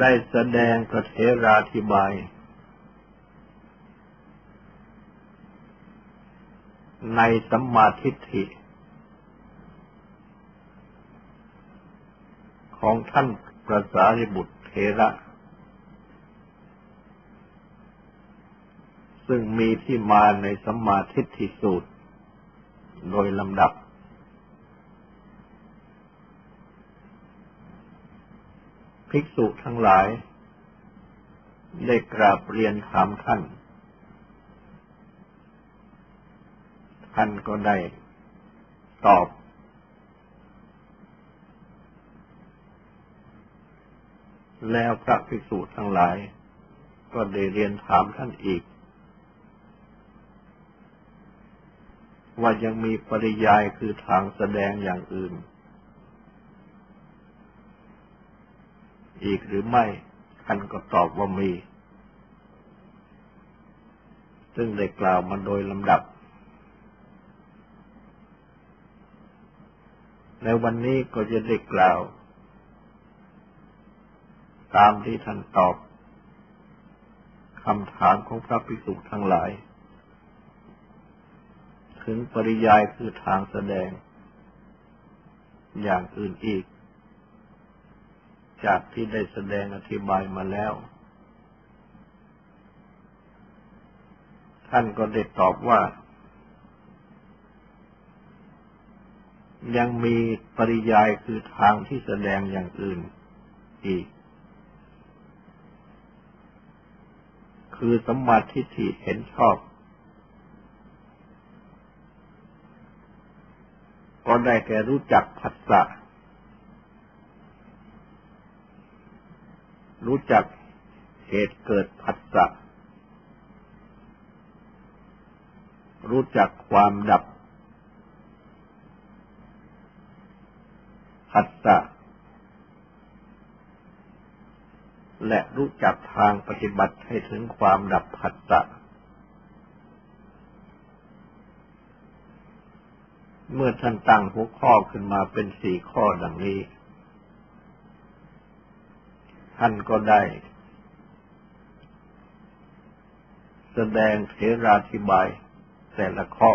ได้แสดงกเทราธิบาย ในสัมมาทิฏฐิ ของท่านพระสารีบุตรเทระ ซึ่งมีที่มาในสัมมาทิฏฐิสูตร โดยลำดับ ภิกษุทั้งหลาย ได้กราบเรียนถามท่าน ท่านก็ได้ตอบ แล้วพระภิกษุทั้งหลาย ก็ได้เรียนถามท่านอีก ว่ายังมีปริยายคือทางแสดงอย่างอื่น อีกหรือไม่ท่านก็ตอบว่ามี ซึ่งได้กล่าวมาโดยลำดับ ในวันนี้ก็จะได้กล่าว ตามที่ท่านตอบคำถามของพระภิกษุทั้งหลาย ถึงปริยายคือทางแสดงอย่างอื่นอีก จากที่ได้แสดงอธิบายมาแล้ว ท่านก็ได้ตอบว่า ยังมีปริยายคือทางที่แสดงอย่างอื่นอีก คือสมมาทิฏฐิเห็นชอบก็ได้แก่รู้จักผัสสะ รู้จักเหตุเกิดผัสสะ รู้จักความดับผัสสะ และรู้จักทางปฏิบัติให้ถึงความดับผัสสะ เมื่อท่านตั้งหัวข้อขึ้นมาเป็นสี่ข้อดังนี้ ท่านก็ได้ แสดงเทราธิบาย แต่ละข้อ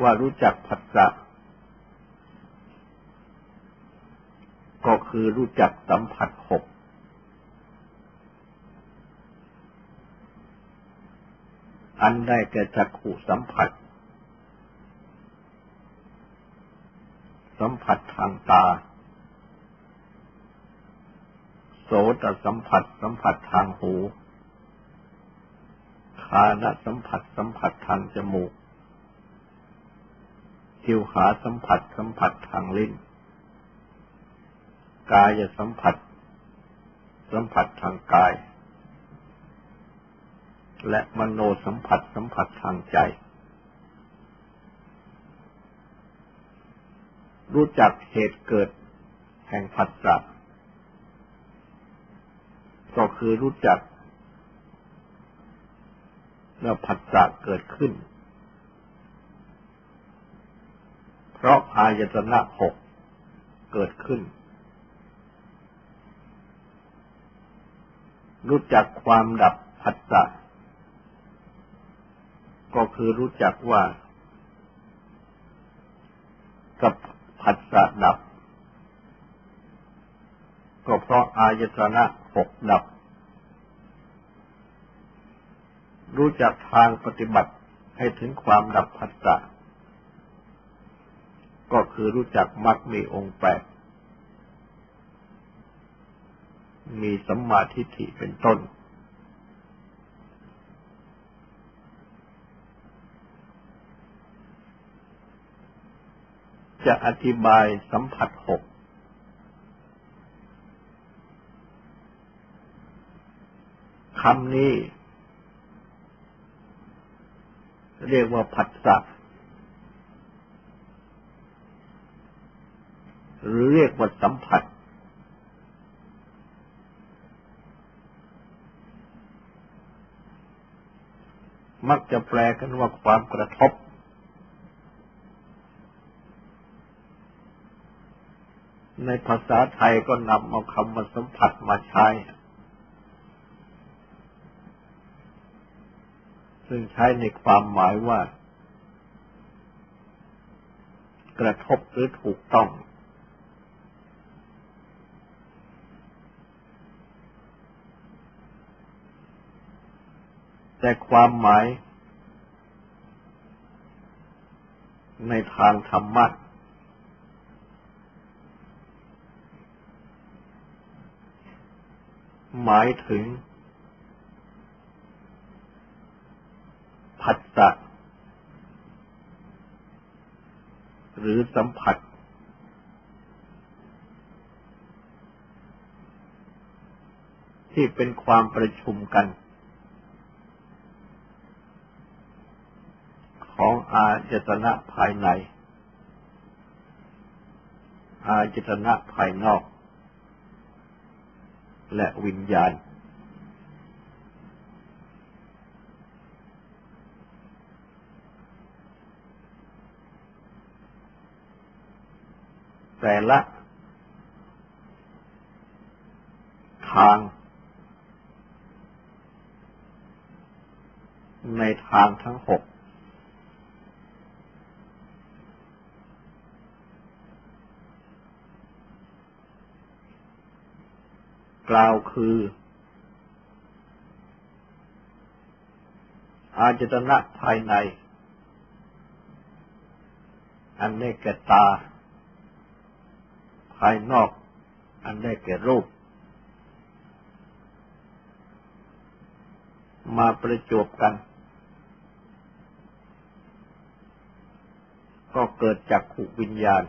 ว่ารู้จักผัสสะก็คือรู้จักสัมผัสหกอันได้แก่จักขุสัมผัส สัมผัสทางตา โสตสัมผัสสัมผัสทางหู คานสัมผัสสัมผัสทางจมูกทิวหาสัมผัสสัมผัสทางลิ้น กายสัมผัส สัมผัสทางกาย และมโนสัมผัสสัมผัสทางใจ รู้จักเหตุเกิดแห่งผัสสะ ก็คือรู้จักเมื่อผัสสะเกิดขึ้น เพราะอายตนะหกเกิดขึ้น รู้จักความดับผัสสะก็คือรู้จักว่ากับผัสสะดับ ก็เพราะอายตนะ หกดับ รู้จักทางปฏิบัติให้ถึงความดับผัสสะก็คือรู้จักมรรคมีองค์แปด มีสัมมาทิฏฐิเป็นต้น จะอธิบายสัมผัสหก คำนี้ เรียกว่าผัสสะหรือเรียกว่าสัมผัส มักจะแปลกันว่าความกระทบ ในภาษาไทยก็นำเอาคำว่าสัมผัสมาใช้ ซึ่งใช้ในความหมายว่า กระทบหรือถูกต้อง แต่ความหมาย ในทางธรรมะหมายถึง ผัสสะหรือสัมผัส ที่เป็นความประชุมกัน ของอาจตนะภายใน อาจตนะภายนอก และวิญญาณ แต่ละ ทาง ในทางทั้งหกกล่าวคือ อาจตนะภายใน อันได้แก่ตา ภายนอก อันได้แก่รูป มาประจบกัน ก็เกิดจากขุวิญญาณ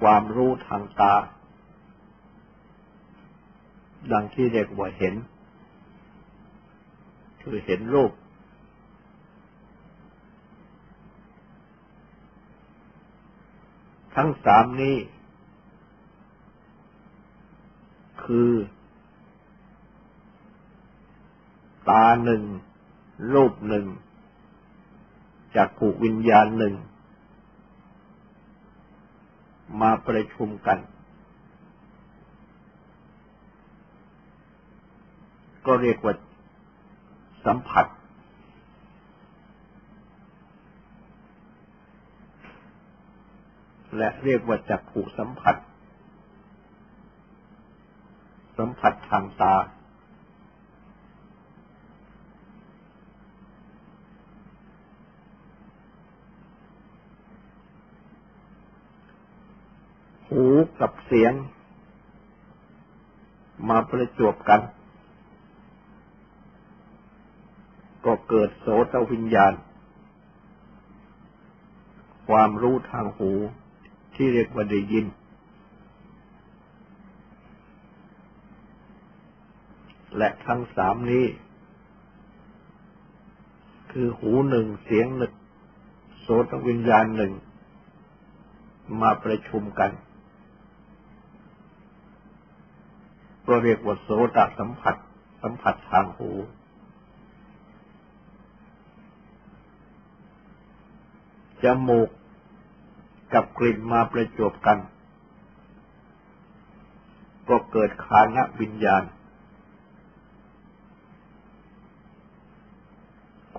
ความรู้ทางตา ดังที่เรียกว่าเห็น คือเห็นรูป ทั้งสามนี้ คือ ตาหนึ่ง รูปหนึ่งจากผูกวิญญาณหนึ่ง มาประชุมกัน ก็เรียกว่าสัมผัส และเรียกว่าจักผูสัมผัส สัมผัสทางตา หูกับเสียง มาประจวบกัน ก็เกิดโสตวิญญาณ ความรู้ทางหู ที่เรียกว่าได้ยิน และทั้งสามนี้ คือหูหนึ่งเสียงหนึ่งโสตวิญญาณหนึ่ง มาประชุมกันก็เรียกว่าโสตสัมผัส สัมผัสทางหูจมูก กับกลิ่นมาประจบกัน ก็เกิดคานวิญญาณ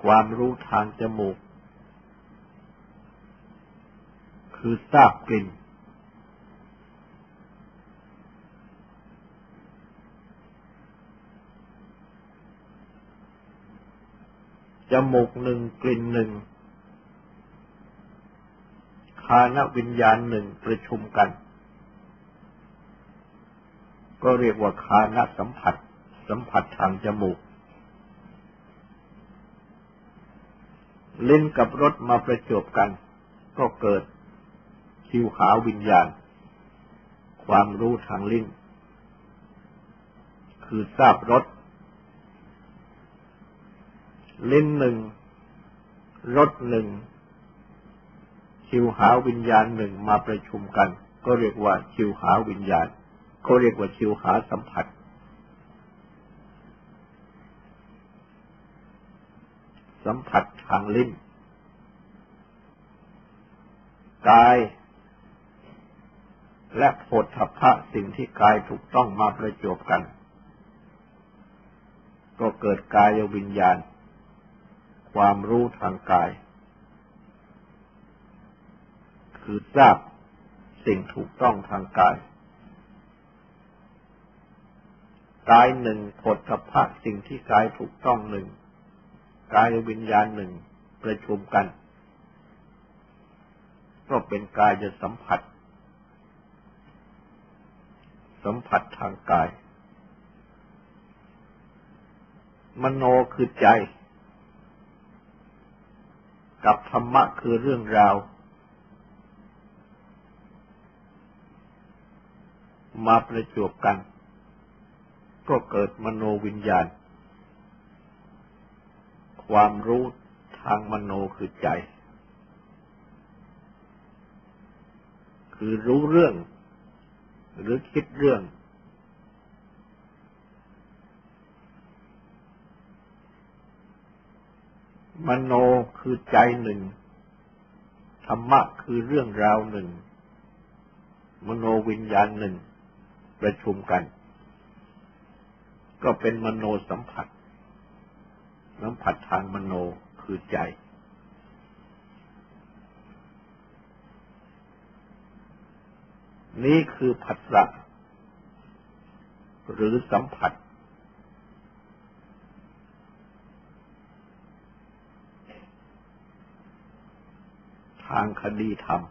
ความรู้ทางจมูก คือทราบกลิ่น จมูกหนึ่งกลิ่นหนึ่ง คานวิญญาณหนึ่งประชุมกัน ก็เรียกว่าคานสัมผัส สัมผัสทางจมูก ลิ้นกับรสมาประจบกัน ก็เกิดชิวขาวิญญาณ ความรู้ทางลิ้น คือทราบรสลิ้นหนึ่งรสหนึ่ง ชิวหาวิญญาณหนึ่งมาประชุมกัน ก็เรียกว่าชิวหาวิญญาณก็เรียกว่าชิวหาสัมผัส สัมผัสทางลิ้นกายและโผฏฐัพพะสิ่งที่กายถูกต้องมาประจบกัน ก็เกิดกายวิญญาณ ความรู้ทางกาย คือทราบสิ่งถูกต้องทางกาย กายหนึ่งผลทพะสิ่งที่กายถูกต้องหนึ่งกายวิญญาณหนึ่งประชุมกันก็เป็นกายจะสัมผัส สัมผัสทางกาย มโนคือใจ กับธรรมะคือเรื่องราว มาประจบกัน ก็เกิดมโนวิญญาณ ความรู้ทางมโนคือใจ คือรู้เรื่อง หรือคิดเรื่อง มโนคือใจหนึ่ง ธรรมะคือเรื่องราวหนึ่ง มโนวิญญาณหนึ่ง ประชุมกัน ก็เป็นมโนสัมผัส สัมผัสทางมโนคือใจ นี่คือผัสสะหรือสัมผัส ทางคดีธรรม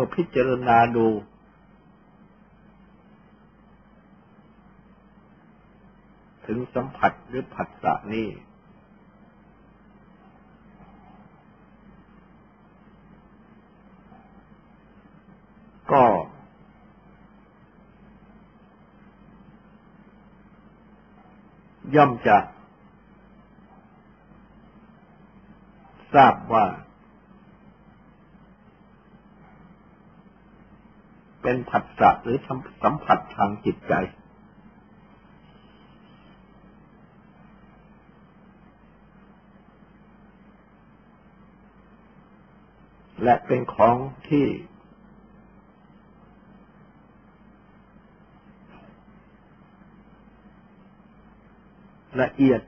มื่อพิจารณาดู ถึงสัมผัสหรือผัสสะนี้ ก็ย่อมจะ ทราบว่า เป็นผัสสะหรือสัมผัสทางจิตใจ และเป็นของที่ ละเอียด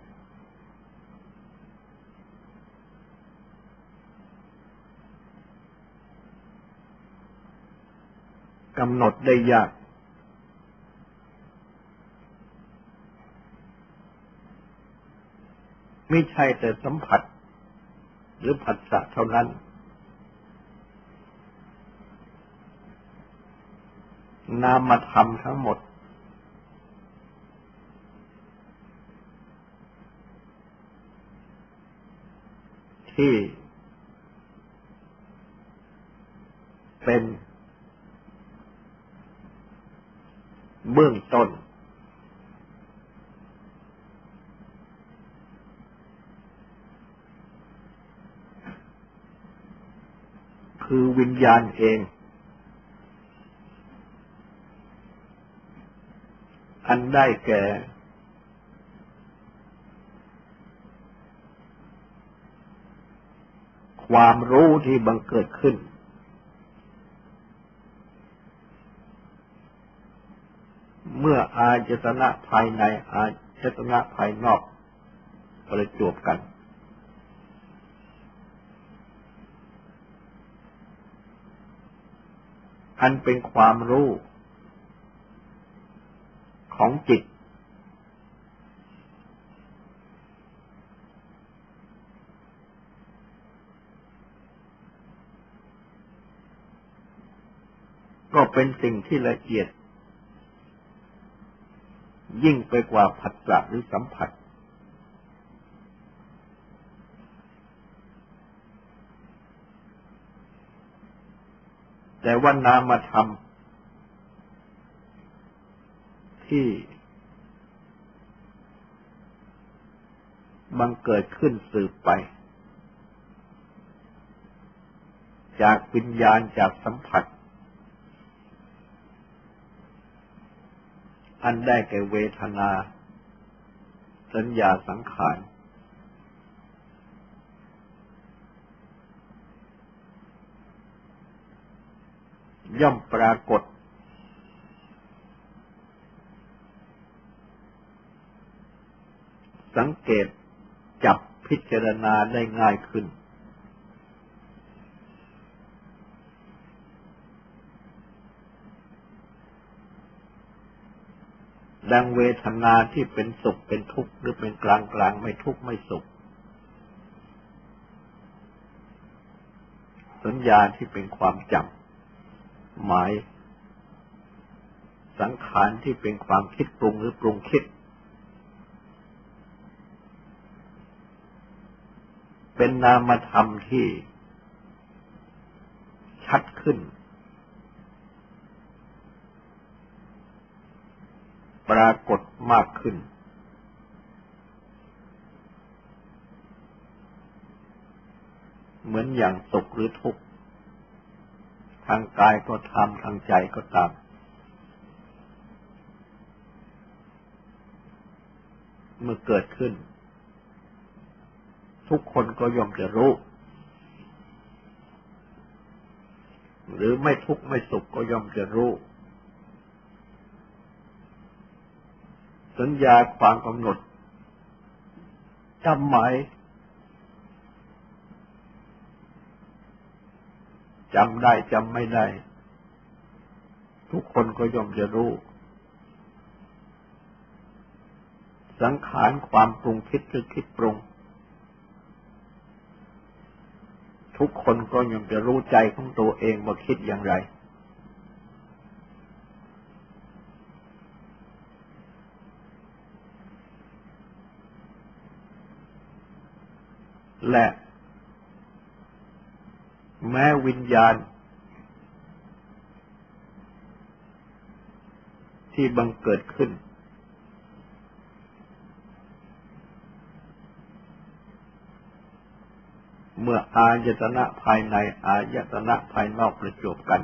กำหนดได้ยาก ไม่ใช่แต่สัมผัส หรือผัสสะเท่านั้น นามธรรมทั้งหมดที่เป็น เบื้องต้น คือวิญญาณเอง อันได้แก่ ความรู้ที่บังเกิดขึ้น เมื่ออาจตนะภายในอายตนะภายนอกประจวบกัน อันเป็นความรู้ของจิต ก็เป็นสิ่งที่ละเอียด ยิ่งไปกว่าผัสสะหรือสัมผัส แต่ว่านามธรรมที่บังเกิดขึ้นสืบไป จากวิญญาณจากสัมผัส อันได้แก่เวทนา สัญญาสังขาร ย่อมปรากฏ สังเกตจับพิจารณาได้ง่ายขึ้น ดังเวทนาที่เป็นสุขเป็นทุกข์หรือเป็นกลางกลางไม่ทุกข์ไม่สุข สัญญาที่เป็นความจำหมาย สังขารที่เป็นความคิดปรุงหรือปรุงคิด เป็นนามธรรมที่ชัดขึ้น ปรากฏมากขึ้น เหมือนอย่างสุขหรือทุกข์ ทางกายก็ทำทางใจก็ตาม เมื่อเกิดขึ้น ทุกคนก็ย่อมจะรู้ หรือไม่ทุกข์ไม่สุขก็ย่อมจะรู้ สัญญาความกำหนดจำหมายจำได้จำไม่ได้ ทุกคนก็ย่อมจะรู้ สังขารความปรุงคิดหรือคิดปรุง ทุกคนก็ย่อมจะรู้ใจของตัวเองว่าคิดอย่างไร และ แม้วิญญาณ ที่บังเกิดขึ้น เมื่ออายตนะภายใน อายตนะภายนอกประจบกัน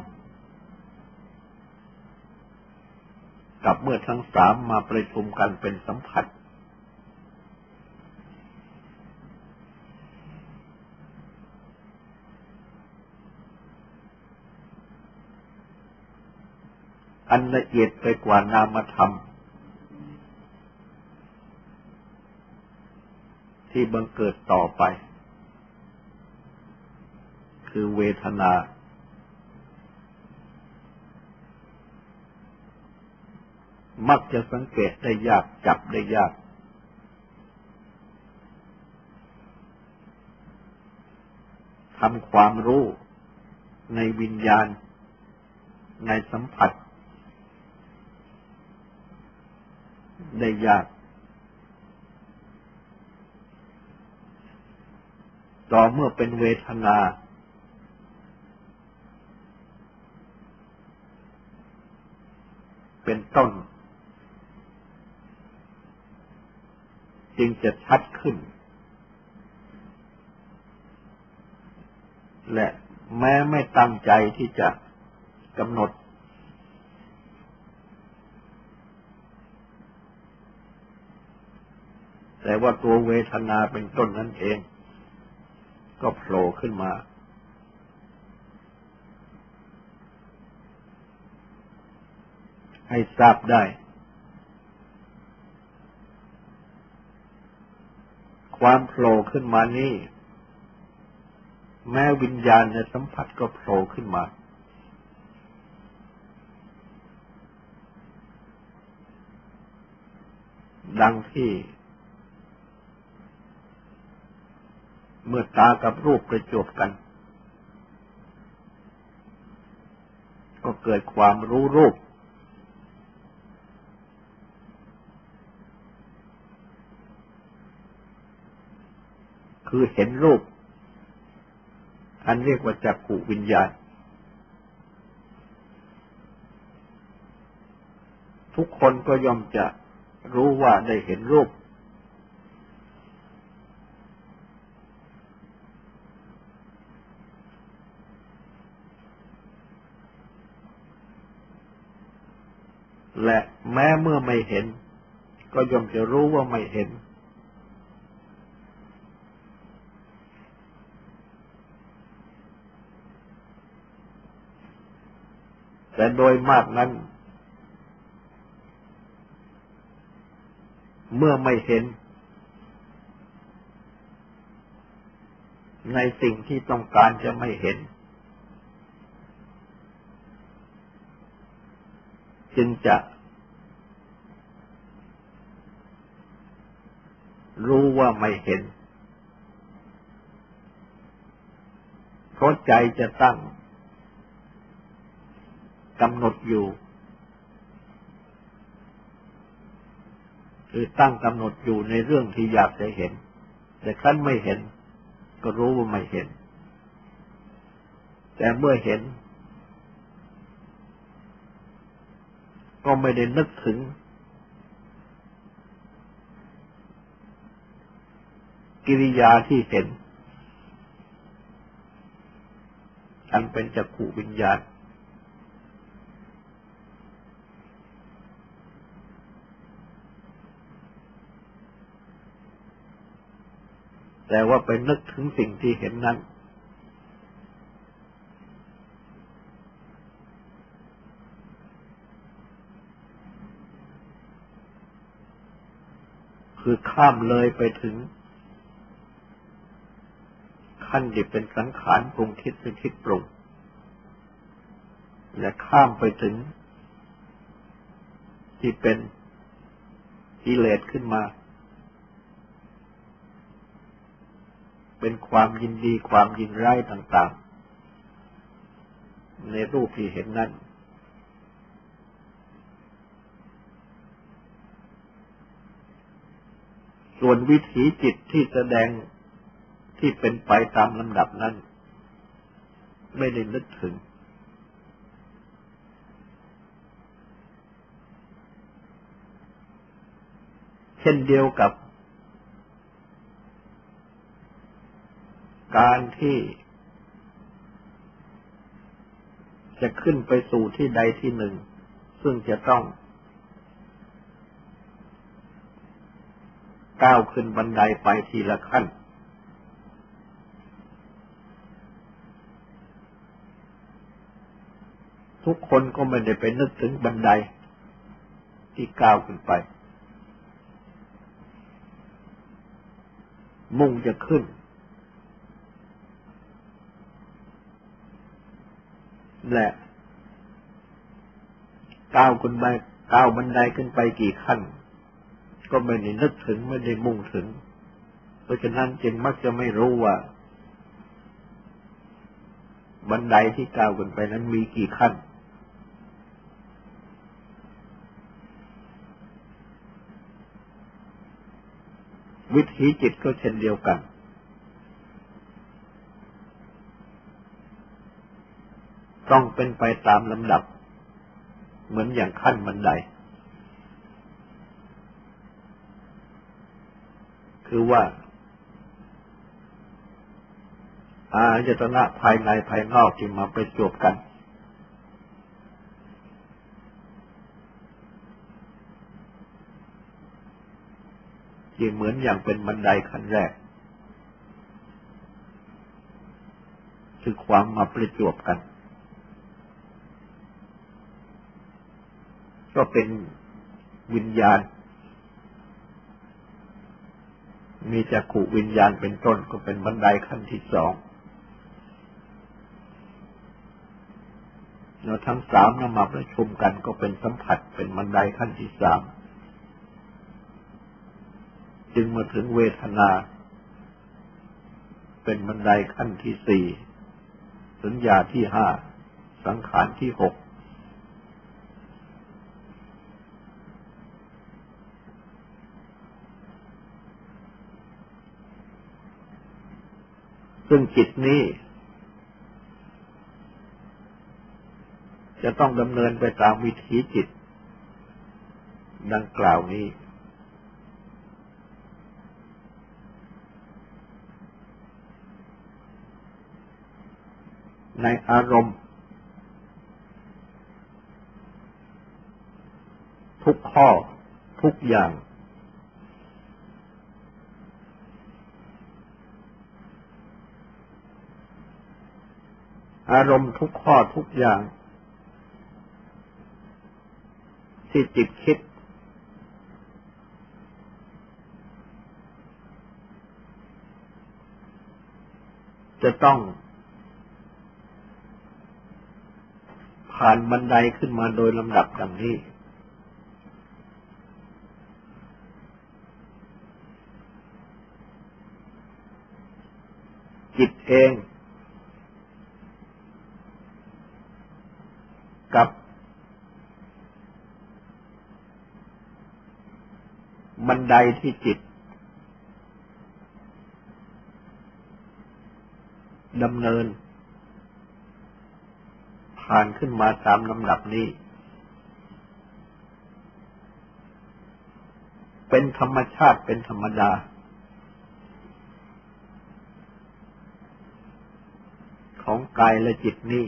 กับเมื่อทั้งสามมาประชุมกันเป็นสัมผัส อันละเอียดไปกว่านามธรรม ที่บังเกิดต่อไป คือเวทนา มักจะสังเกตได้ยากจับได้ยากทำความรู้ในวิญญาณ ในสัมผัส ได้ยาก ต่อเมื่อเป็นเวทนา เป็นต้น จึงจะชัดขึ้น และแม้ไม่ตั้งใจที่จะกำหนด แต่ว่าตัวเวทนาเป็นต้นนั่นเอง ก็โผล่ขึ้นมา ให้ทราบได้ ความโผล่ขึ้นมานี่ แม้วิญญาณจะสัมผัสก็โผล่ขึ้นมาดังที่ เมื่อตากับรูปประจบกัน ก็เกิดความรู้รูป คือเห็นรูป อันเรียกว่าจักขุวิญญาณ ทุกคนก็ย่อมจะรู้ว่าได้เห็นรูป และแม้เมื่อไม่เห็น ก็ย่อมจะรู้ว่าไม่เห็น แต่โดยมากนั้น เมื่อไม่เห็น ในสิ่งที่ต้องการจะไม่เห็น จึงจะรู้ว่าไม่เห็น เพราะใจจะตั้งกำหนดอยู่ คือตั้งกำหนดอยู่ในเรื่องที่อยากจะเห็น แต่ครั้นไม่เห็น ก็รู้ว่าไม่เห็น แต่เมื่อเห็น ก็ไม่ได้นึกถึง กิริยาที่เห็น อันเป็นจักขูวิญญาณแต่ว่าไปนึกถึงสิ่งที่เห็นนั้น คือข้ามเลยไปถึง ขั้นที่เป็นสังขารปรุงคิดเป็นคิดปรุง และข้ามไปถึง ที่เป็นกิเลสขึ้นมา เป็นความยินดีความยินร้ายต่าง ๆ ในรูปที่เห็นนั้น ส่วนวิถีจิตที่แสดงที่เป็นไปตามลำดับนั้น ไม่ได้นึกถึง เช่นเดียวกับ การที่จะขึ้นไปสู่ที่ใดที่หนึ่ง ซึ่งจะต้อง ก้าวขึ้นบันไดไปทีละขั้น ทุกคนก็ไม่ได้ไปนึกถึงบันไดที่ก้าวขึ้นไป มุ่งจะขึ้น และก้าวขึ้นไปก้าวบันไดขึ้นไปกี่ขั้น ก็ไม่ได้นึกถึงไม่ได้มุ่งถึง เพราะฉะนั้นจึงมักจะไม่รู้ว่า บันไดที่ก้าวขึ้นไปนั้นมีกี่ขั้น วิถีจิตก็เช่นเดียวกัน ต้องเป็นไปตามลำดับ เหมือนอย่างขั้นบันได คือว่า อายตนะภายในภายนอกที่มาประจบกัน ที่เหมือนอย่างเป็นบันไดขั้นแรก คือความมาประจบกัน ก็เป็นวิญญาณ มีจักขุวิญญาณเป็นต้นก็เป็นบันไดขั้นที่สองแล้วทั้งสามนำมาประชุมกันก็เป็นสัมผัสเป็นบันไดขั้นที่สามจึงมาถึงเวทนา เป็นบันไดขั้นที่สี่สัญญาที่ห้าสังขารที่หก ซึ่งจิตนี้ จะต้องดำเนินไปตามวิถีจิต ดังกล่าวนี้ ในอารมณ์ ทุกข้อทุกอย่าง อารมณ์ทุกข้อทุกอย่าง ที่จิตคิด จะต้องผ่านบันไดขึ้นมาโดยลำดับดังนี้ จิตเอง กับ บันไดที่จิตดำเนิน ผ่านขึ้นมาตามลำดับนี้ เป็นธรรมชาติเป็นธรรมดา ของกายและจิตนี้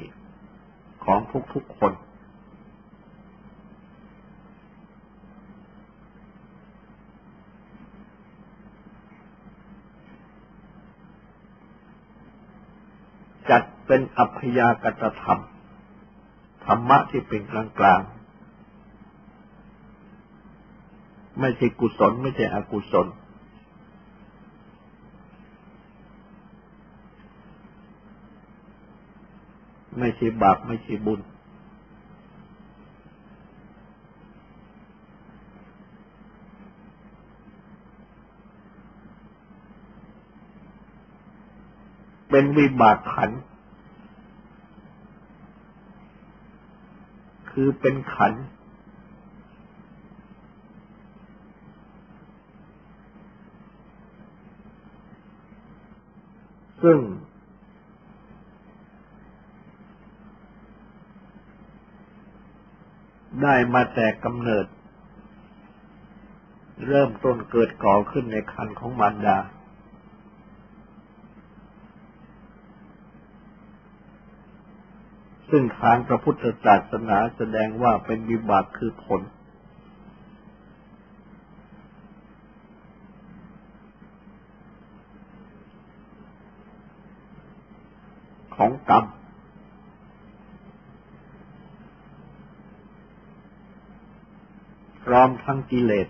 ของทุกๆคน จัดเป็นอัพยากตธรรม ธรรมะที่เป็นกลางกลางไม่ใช่กุศลไม่ใช่อกุศล ไม่ใช่บาปไม่ใช่บุญ เป็นวิบากขัน คือเป็นขัน ซึ่ง ได้มาแต่กำเนิด เริ่มต้นเกิดก่อขึ้นในคันของมารดา ซึ่งทางพระพุทธศาสนาแสดงว่าเป็นวิบากคือผล ของกรรมพร้อมทั้งกิเลส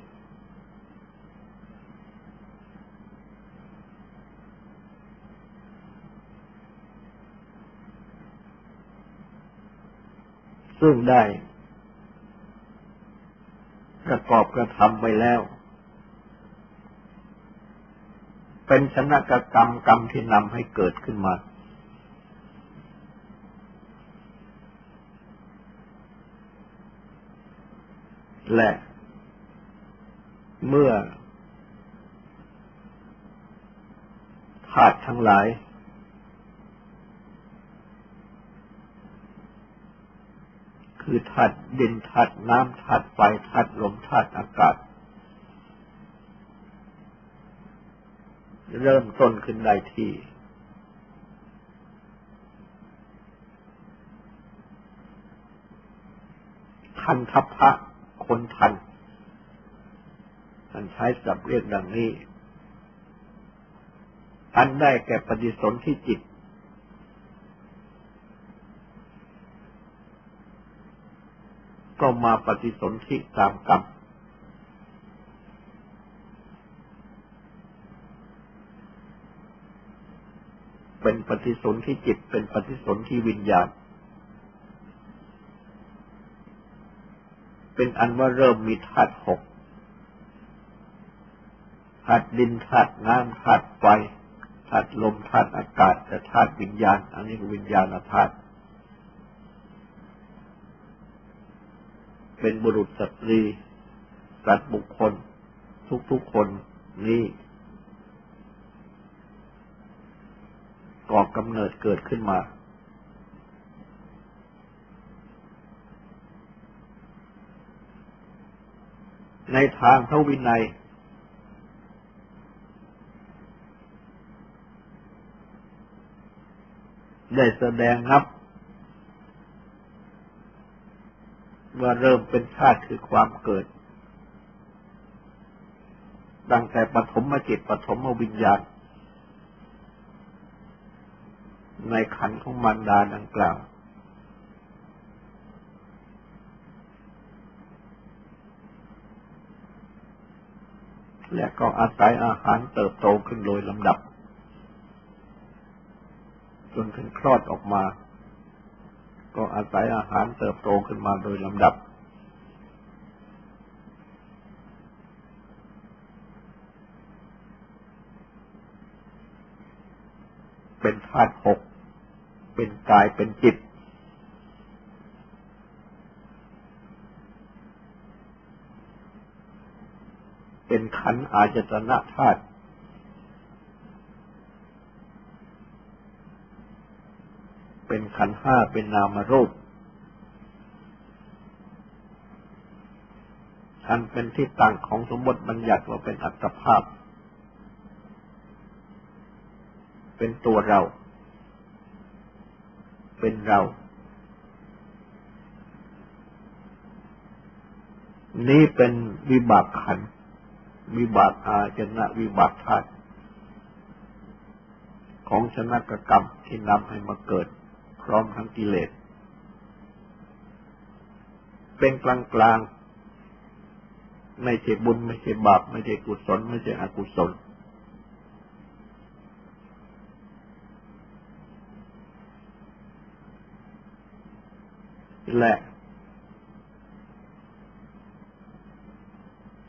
ซึ่งได้ประกอบกระทำไปแล้ว เป็นชนะกกรรมกรรมที่นำให้เกิดขึ้นมา และเมื่อธาตุทั้งหลาย คือธาตุดินธาตุน้ำธาตุไฟธาตุลมธาตุอากาศ เริ่มต้นขึ้นได้ที่คันทัพพะคนทันท่านใช้สับเรียกดังนี้ อันได้แก่ปฏิสนธิจิต ก็มาปฏิสนธิตามกรรมเป็นปฏิสนธิจิต เป็นปฏิสนธิวิญญาณ เป็นอันว่าเริ่มมีธาตุหกธาตุดินธาตุน้ำธาตุไฟธาตุลมธาตุอากาศแต่ธาตุวิญญาณ อันนี้วิญญาณธาตุ เป็นบุรุษสตรี สัตว์บุคคล ทุกๆคนนี้ก่อกำเนิดเกิดขึ้นมา ในทางพระวินัย ได้แสดงครั บว่าเริ่มเป็นชาติคือความเกิดดังแต่ปฐมมจิตปฐมวิญญาณ ในขันของมารดาดังกล่าว และก็อาศัยอาหารเติบโตขึ้นโดยลำดับ จนถึงคลอดออกมา ก็อาศัยอาหารเติบโตขึ้นมาโดยลำดับ เป็นธาตุหก เป็นกายเป็นจิต เป็นขันอาจตนะธาตุ เป็นขันห้าเป็นนามรูป อันเป็นที่ตั้งของสมบติบัญญัติว่าเป็นอัตภาพ เป็นตัวเรา เป็นเรา นี่เป็นวิบากขัน วิบากอาจนะวิบากธาตุของชนะกรรมที่นำให้มาเกิด ร้อมทั้งกิเลส เป็นกลางกลางไม่ใช่บุญ ไม่ใช่บาป ไม่ใช่กุศล ไม่ใช่อกุศล และ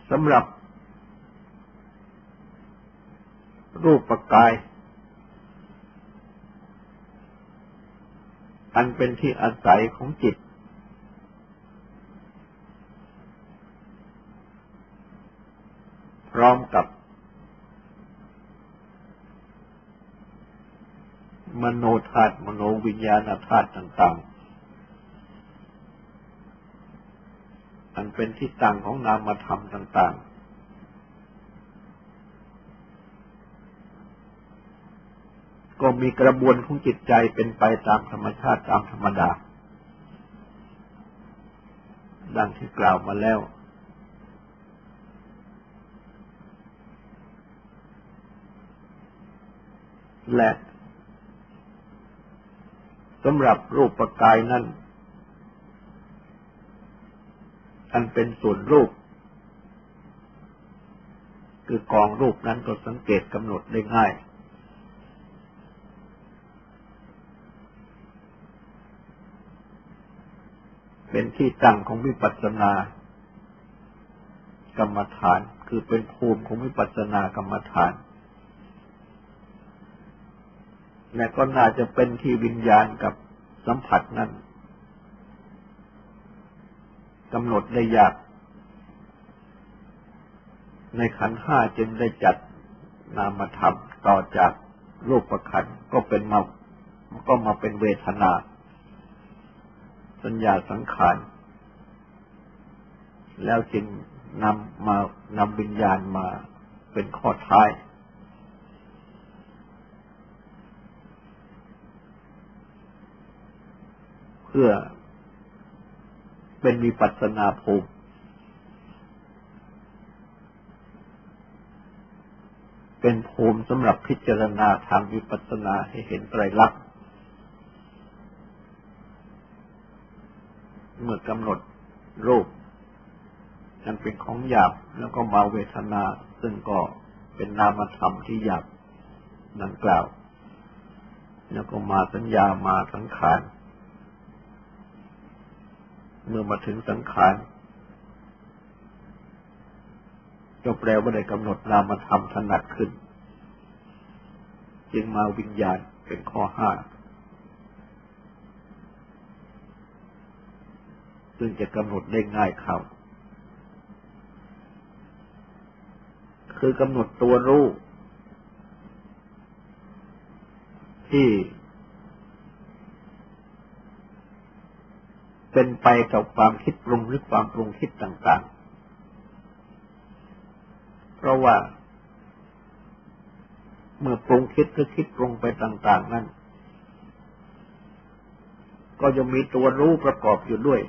สำหรับรูปปกาย อันเป็นที่อาศัยของจิต พร้อมกับ มโนธาตุมโนวิญญาณธาตุต่างๆ อันเป็นที่ตั้งของนามธรรมต่างๆ ก็มีกระบวนของจิตใจเป็นไปตามธรรมชาติตามธรรมดา ดังที่กล่าวมาแล้ว และสำหรับรูปกายนั้นอันเป็นส่วนรูป คือกองรูปนั้นก็สังเกตกำหนดได้ง่าย เป็นที่ตั้งของวิปัสสนากรรมฐาน คือเป็นภูมิของวิปัสสนากรรมฐานและก็น่าจะเป็นที่วิญญาณกับสัมผัสนั้นกำหนดได้ยาก ในขันห้าจึงได้จัดนามธรรมต่อจากรูปประขันก็เป็นมาก็มาเป็นเวทนา สัญญาสังขาร แล้วจึงนำมานำวิญญาณมาเป็นข้อท้าย เพื่อเป็นวิปัสนาภูมิเป็นภูมิสำหรับพิจารณาทางวิปัสสนาให้เห็นไตรลักษณ์ เมื่อกำหนดรูปนันเป็นของหยาบแล้วก็มาเวทนา ซึ่งก็เป็นนามธรรมที่หยาบดังกล่าว แล้วก็มาสัญญามาสังขาร เมื่อมาถึงสังขารก็แปลว่าได้กำหนดนามธรรมถนัดขึ้น จึงมาวิญญาณเป็นข้อห้า ซึ่งจะกำหนดได้ง่ายเข้า คือกำหนดตัวรู้ที่ เป็นไปกับความคิดปรุงหรือความปรุงคิดต่างๆ เพราะว่า เมื่อปรุงคิดหรือคิดปรุงไปต่าง ๆ นั้นก็จะมีตัวรู้ประกอบอยู่ด้วย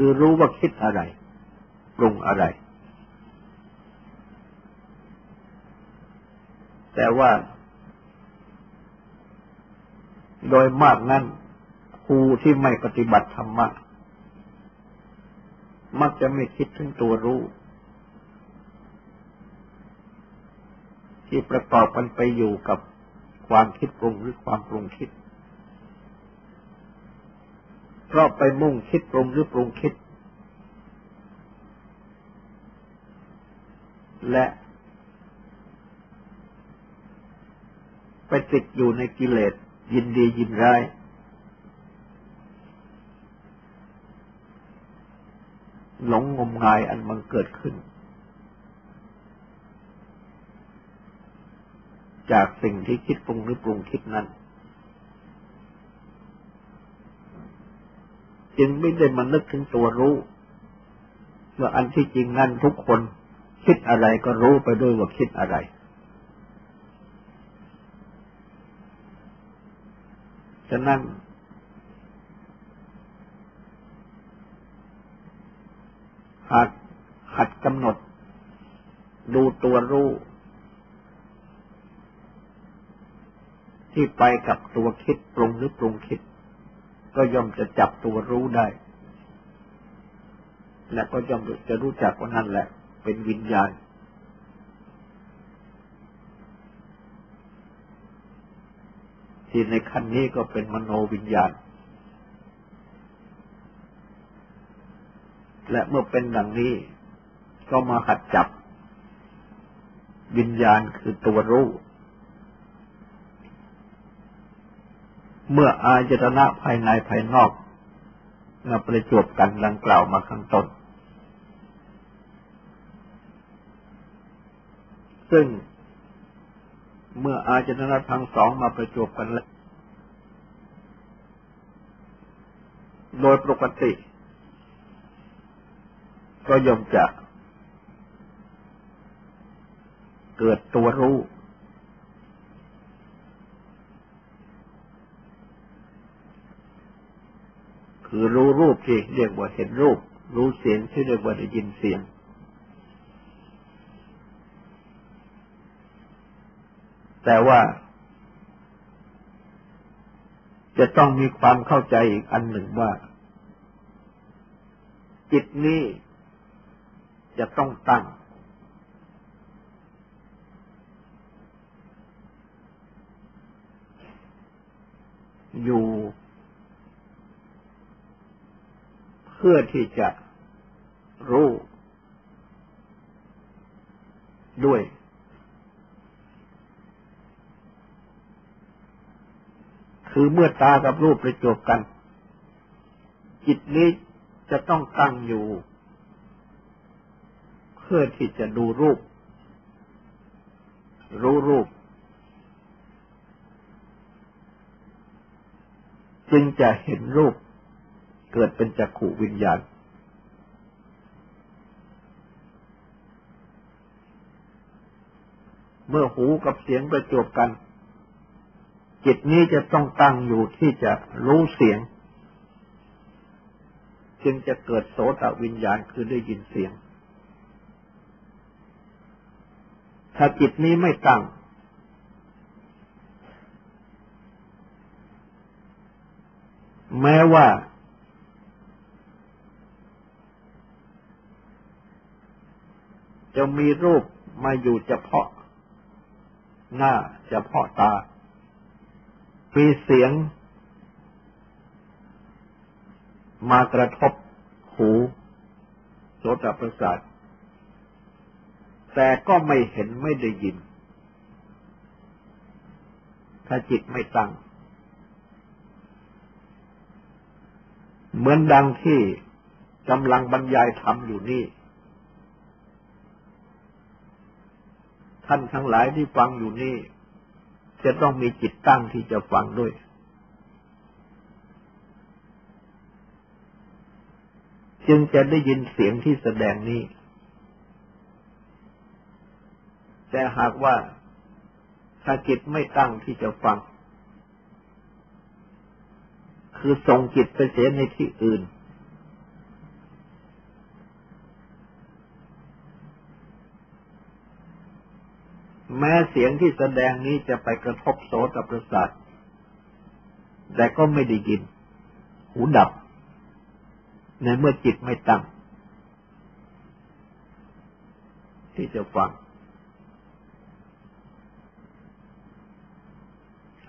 คือรู้ว่าคิดอะไร ปรุงอะไร แต่ว่า โดยมากนั้นครูที่ไม่ปฏิบัติธรรมะ มักจะไม่คิดถึงตัวรู้ ที่ประกอบกันไปอยู่กับความคิดปรุงหรือความปรุงคิด เพราะไปมุ่งคิดปรุงหรือปรุงคิด และไปติดอยู่ในกิเลสยินดียินร้าย หลงงมงายอันมันเกิดขึ้น จากสิ่งที่คิดปรุงหรือปรุงคิดนั้น จึงไม่ได้มานึกถึงตัวรู้ว่าอันที่จริงนั้นทุกคนคิดอะไรก็รู้ไปด้วยว่าคิดอะไร ฉะนั้นหากหัดกำหนด ดูตัวรู้ ที่ไปกับตัวคิดปรุงหรือปรุงคิด ก็ย่อมจะจับตัวรู้ได้ และก็ย่อมจะรู้จักว่านั่นแหละ เป็นวิญญาณ ที่ในขั้นนี้ก็เป็นมโนวิญญาณ และเมื่อเป็นดังนี้ ก็มาหัดจับ วิญญาณคือตัวรู้ เมื่ออายตนะภายในภายนอกมาประจวบกันดังกล่าวมาข้างต้น ซึ่งเมื่ออาจนะทั้งสองมาประจบกันแล้วโดยปกติ ก็ย่อมจะเกิดตัวรู้ คือรู้รูปที่เรียกว่าเห็นรูป รู้เสียงที่เรียกว่าได้ยินเสียง แต่ว่าจะต้องมีความเข้าใจอีกอันหนึ่งว่า จิตนี้จะต้องตั้ง อยู่ เพื่อที่จะรู้ด้วย คือเมื่อตากับรูปประจบกัน จิตนี้จะต้องตั้งอยู่ เพื่อที่จะดูรูป รู้รูป จึงจะเห็นรูป เกิดเป็นจักขุวิญญาณ เมื่อหูกับเสียงประจบกัน จิตนี้จะต้องตั้งอยู่ที่จะรู้เสียง จึงจะเกิดโสตวิญญาณคือได้ยินเสียง ถ้าจิตนี้ไม่ตั้งแม้ว่า จะมีรูปมาอยู่เฉพาะ หน้าเฉพาะตา มีเสียง มากระทบหูโสตประสาท แต่ก็ไม่เห็นไม่ได้ยิน ถ้าจิตไม่ตั้ง เหมือนดังที่กำลังบรรยายธรรมอยู่นี่ ท่านทั้งหลายที่ฟังอยู่นี่ จะต้องมีจิตตั้งที่จะฟังด้วย จึงจะได้ยินเสียงที่แสดงนี้ แต่หากว่าถ้าจิตไม่ตั้งที่จะฟัง คือส่งจิตไปเสียในที่อื่น แม้เสียงที่แสดงนี้จะไปกระทบโสตประสาทแต่ก็ไม่ได้ยิน หูดับ ในเมื่อจิตไม่ตั้ง ที่จะฟัง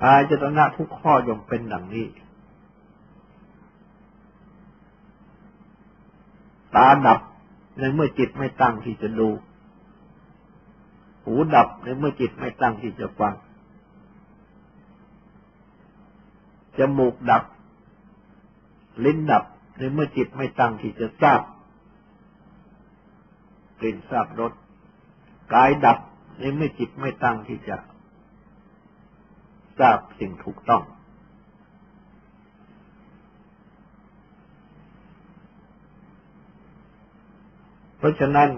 อาจตนะทุกข้อย่อมเป็นดังนี้ ตาดับในเมื่อจิตไม่ตั้งที่จะดู หูดับในเมื่อจิตไม่ตั้งที่จะฟัง จมูกดับ ลิ้นดับในเมื่อจิตไม่ตั้งที่จะทราบกลิ่นทราบรสกายดับในเมื่อจิตไม่ตั้งที่จะทราบสิ่งถูกต้อง เพราะฉะนั้น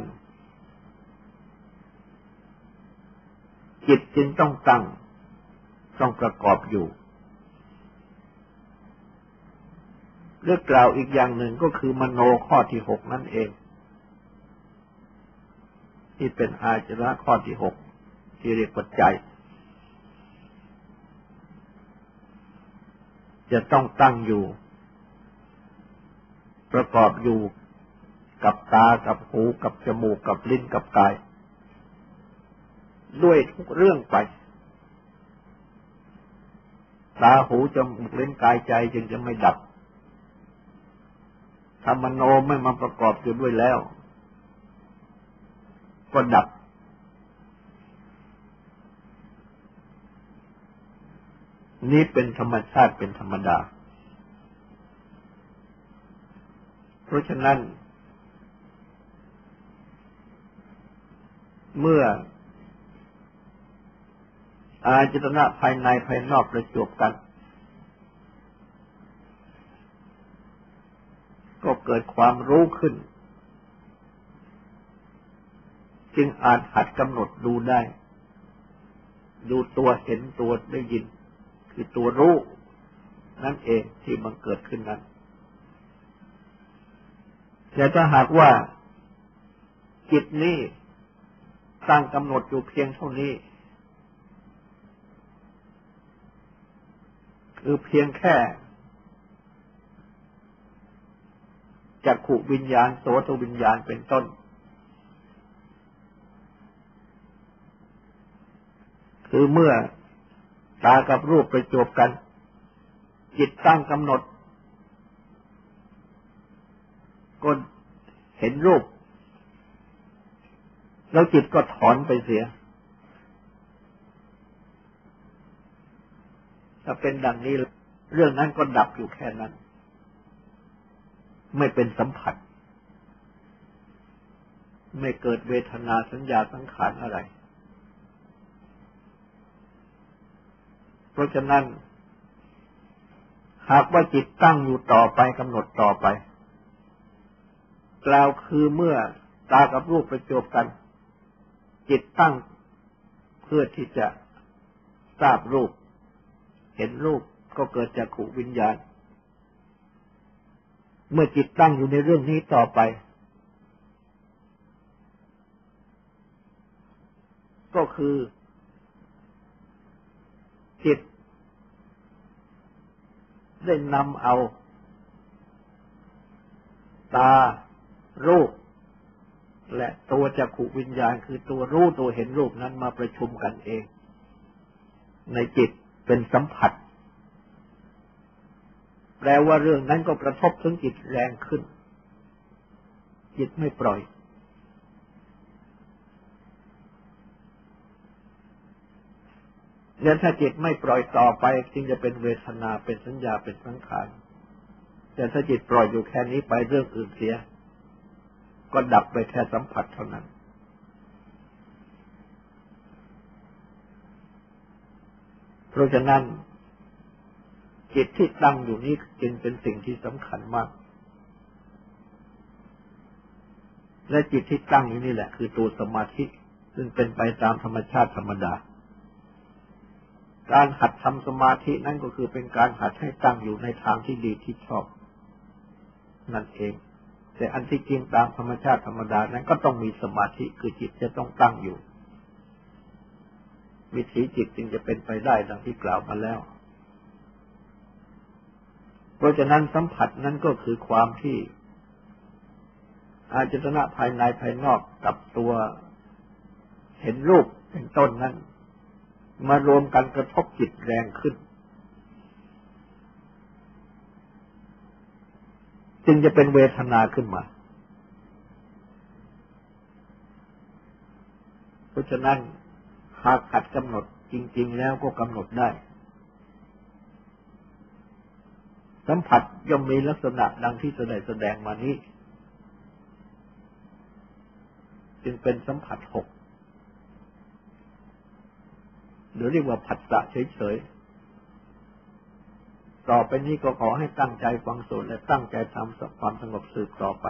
จิตจึงต้องตั้ง ต้องประกอบอยู่เรื่องกล่าวอีกอย่างหนึ่งก็คือมโนข้อที่หกนั่นเอง ที่เป็นอาจระข้อที่หกที่เรียกปัจจัยจะต้องตั้งอยู่ ประกอบอยู่กับตากับหูกับจมูกกับลิ้นกับกาย ด้วยทุกเรื่องไป ตาหูจมูกเล่นกายใจจึงจะไม่ดับธรรมโนไม่มาประกอบอยู่ด้วยแล้ว ก็ดับ นี่เป็นธรรมชาติเป็นธรรมดา เพราะฉะนั้น เมื่อ อาจตนะภายในภายนอกประจบกัน ก็เกิดความรู้ขึ้น จึงอาจหัดกำหนดดูได้ ดูตัวเห็นตัวได้ยิน คือตัวรู้นั่นเองที่มันเกิดขึ้นนั้นแต่ถ้าหากว่าจิตนี้ตั้งกำหนดอยู่เพียงเท่านี้ คือเพียงแค่จักขุวิญญาณโสตวิญญาณเป็นต้น คือเมื่อตากับรูปไปจบกัน จิตตั้งกำหนดก็เห็นรูป แล้วจิตก็ถอนไปเสีย ถ้าเป็นดังนี้ เรื่องนั้นก็ดับอยู่แค่นั้น ไม่เป็นสัมผัส ไม่เกิดเวทนาสัญญาสังขารอะไร เพราะฉะนั้น หากว่าจิตตั้งอยู่ต่อไปกำหนดต่อไป กล่าวคือเมื่อตากับรูปประจบกัน จิตตั้งเพื่อที่จะทราบรูป ห็นรูปก็เกิดจากขูวิญญาณ เมื่อจิตตั้งอยู่ในเรื่องนี้ต่อไป ก็คือ จิต ได้นำเอา ตา รูป และตัวจักขุวิญญาณ คือตัวรู้ตัวเห็นรูปนั้นมาประชุมกันเอง ในจิต เป็นสัมผัส แปลว่าเรื่องนั้นก็กระทบถึงจิตแรงขึ้น จิตไม่ปล่อยเนี่ยถ้าจิตไม่ปล่อยต่อไปจึงจะเป็นเวทนาเป็นสัญญาเป็นสังขารแต่ถ้าจิตปล่อยอยู่แค่นี้ไปเรื่องอื่นเสีย ก็ดับไปแค่สัมผัสเท่านั้น เพราะฉะนั้นจิตที่ตั้งอยู่นี้จึงเป็นสิ่งที่สำคัญมาก และจิตที่ตั้งอยู่นี่แหละ คือตัวสมาธิซึ่งเป็นไปตามธรรมชาติธรรมดา การหัดทำสมาธินั่นก็คือเป็นการหัดให้ตั้งอยู่ในทางที่ดีที่ชอบ นั่นเอง แต่อันที่จริงตามธรรมชาติธรรมดานั้นก็ต้องมีสมาธิคือจิตจะต้องตั้งอยู่ วิถีจิตจึงจะเป็นไปได้ดังที่กล่าวมาแล้ว เพราะฉะนั้นสัมผัสนั้นก็คือความที่ อาจตนะภายในภายนอกกับตัวเห็นรูปเป็นต้นนั้น มารวมกันกระทบจิตแรงขึ้น จึงจะเป็นเวทนาขึ้นมา เพราะฉะนั้น หากขัดกำหนดจริง ๆ แล้วก็กำหนดได้ สัมผัสย่อมมีลักษณะดังที่แสดงแสดงมานี้ จึงเป็นสัมผัสหกหรือเรียกว่าผัสสะเฉยๆ ต่อไปนี้ก็ขอให้ตั้งใจฟังสวดและตั้งใจทำความสงบสืบต่อไป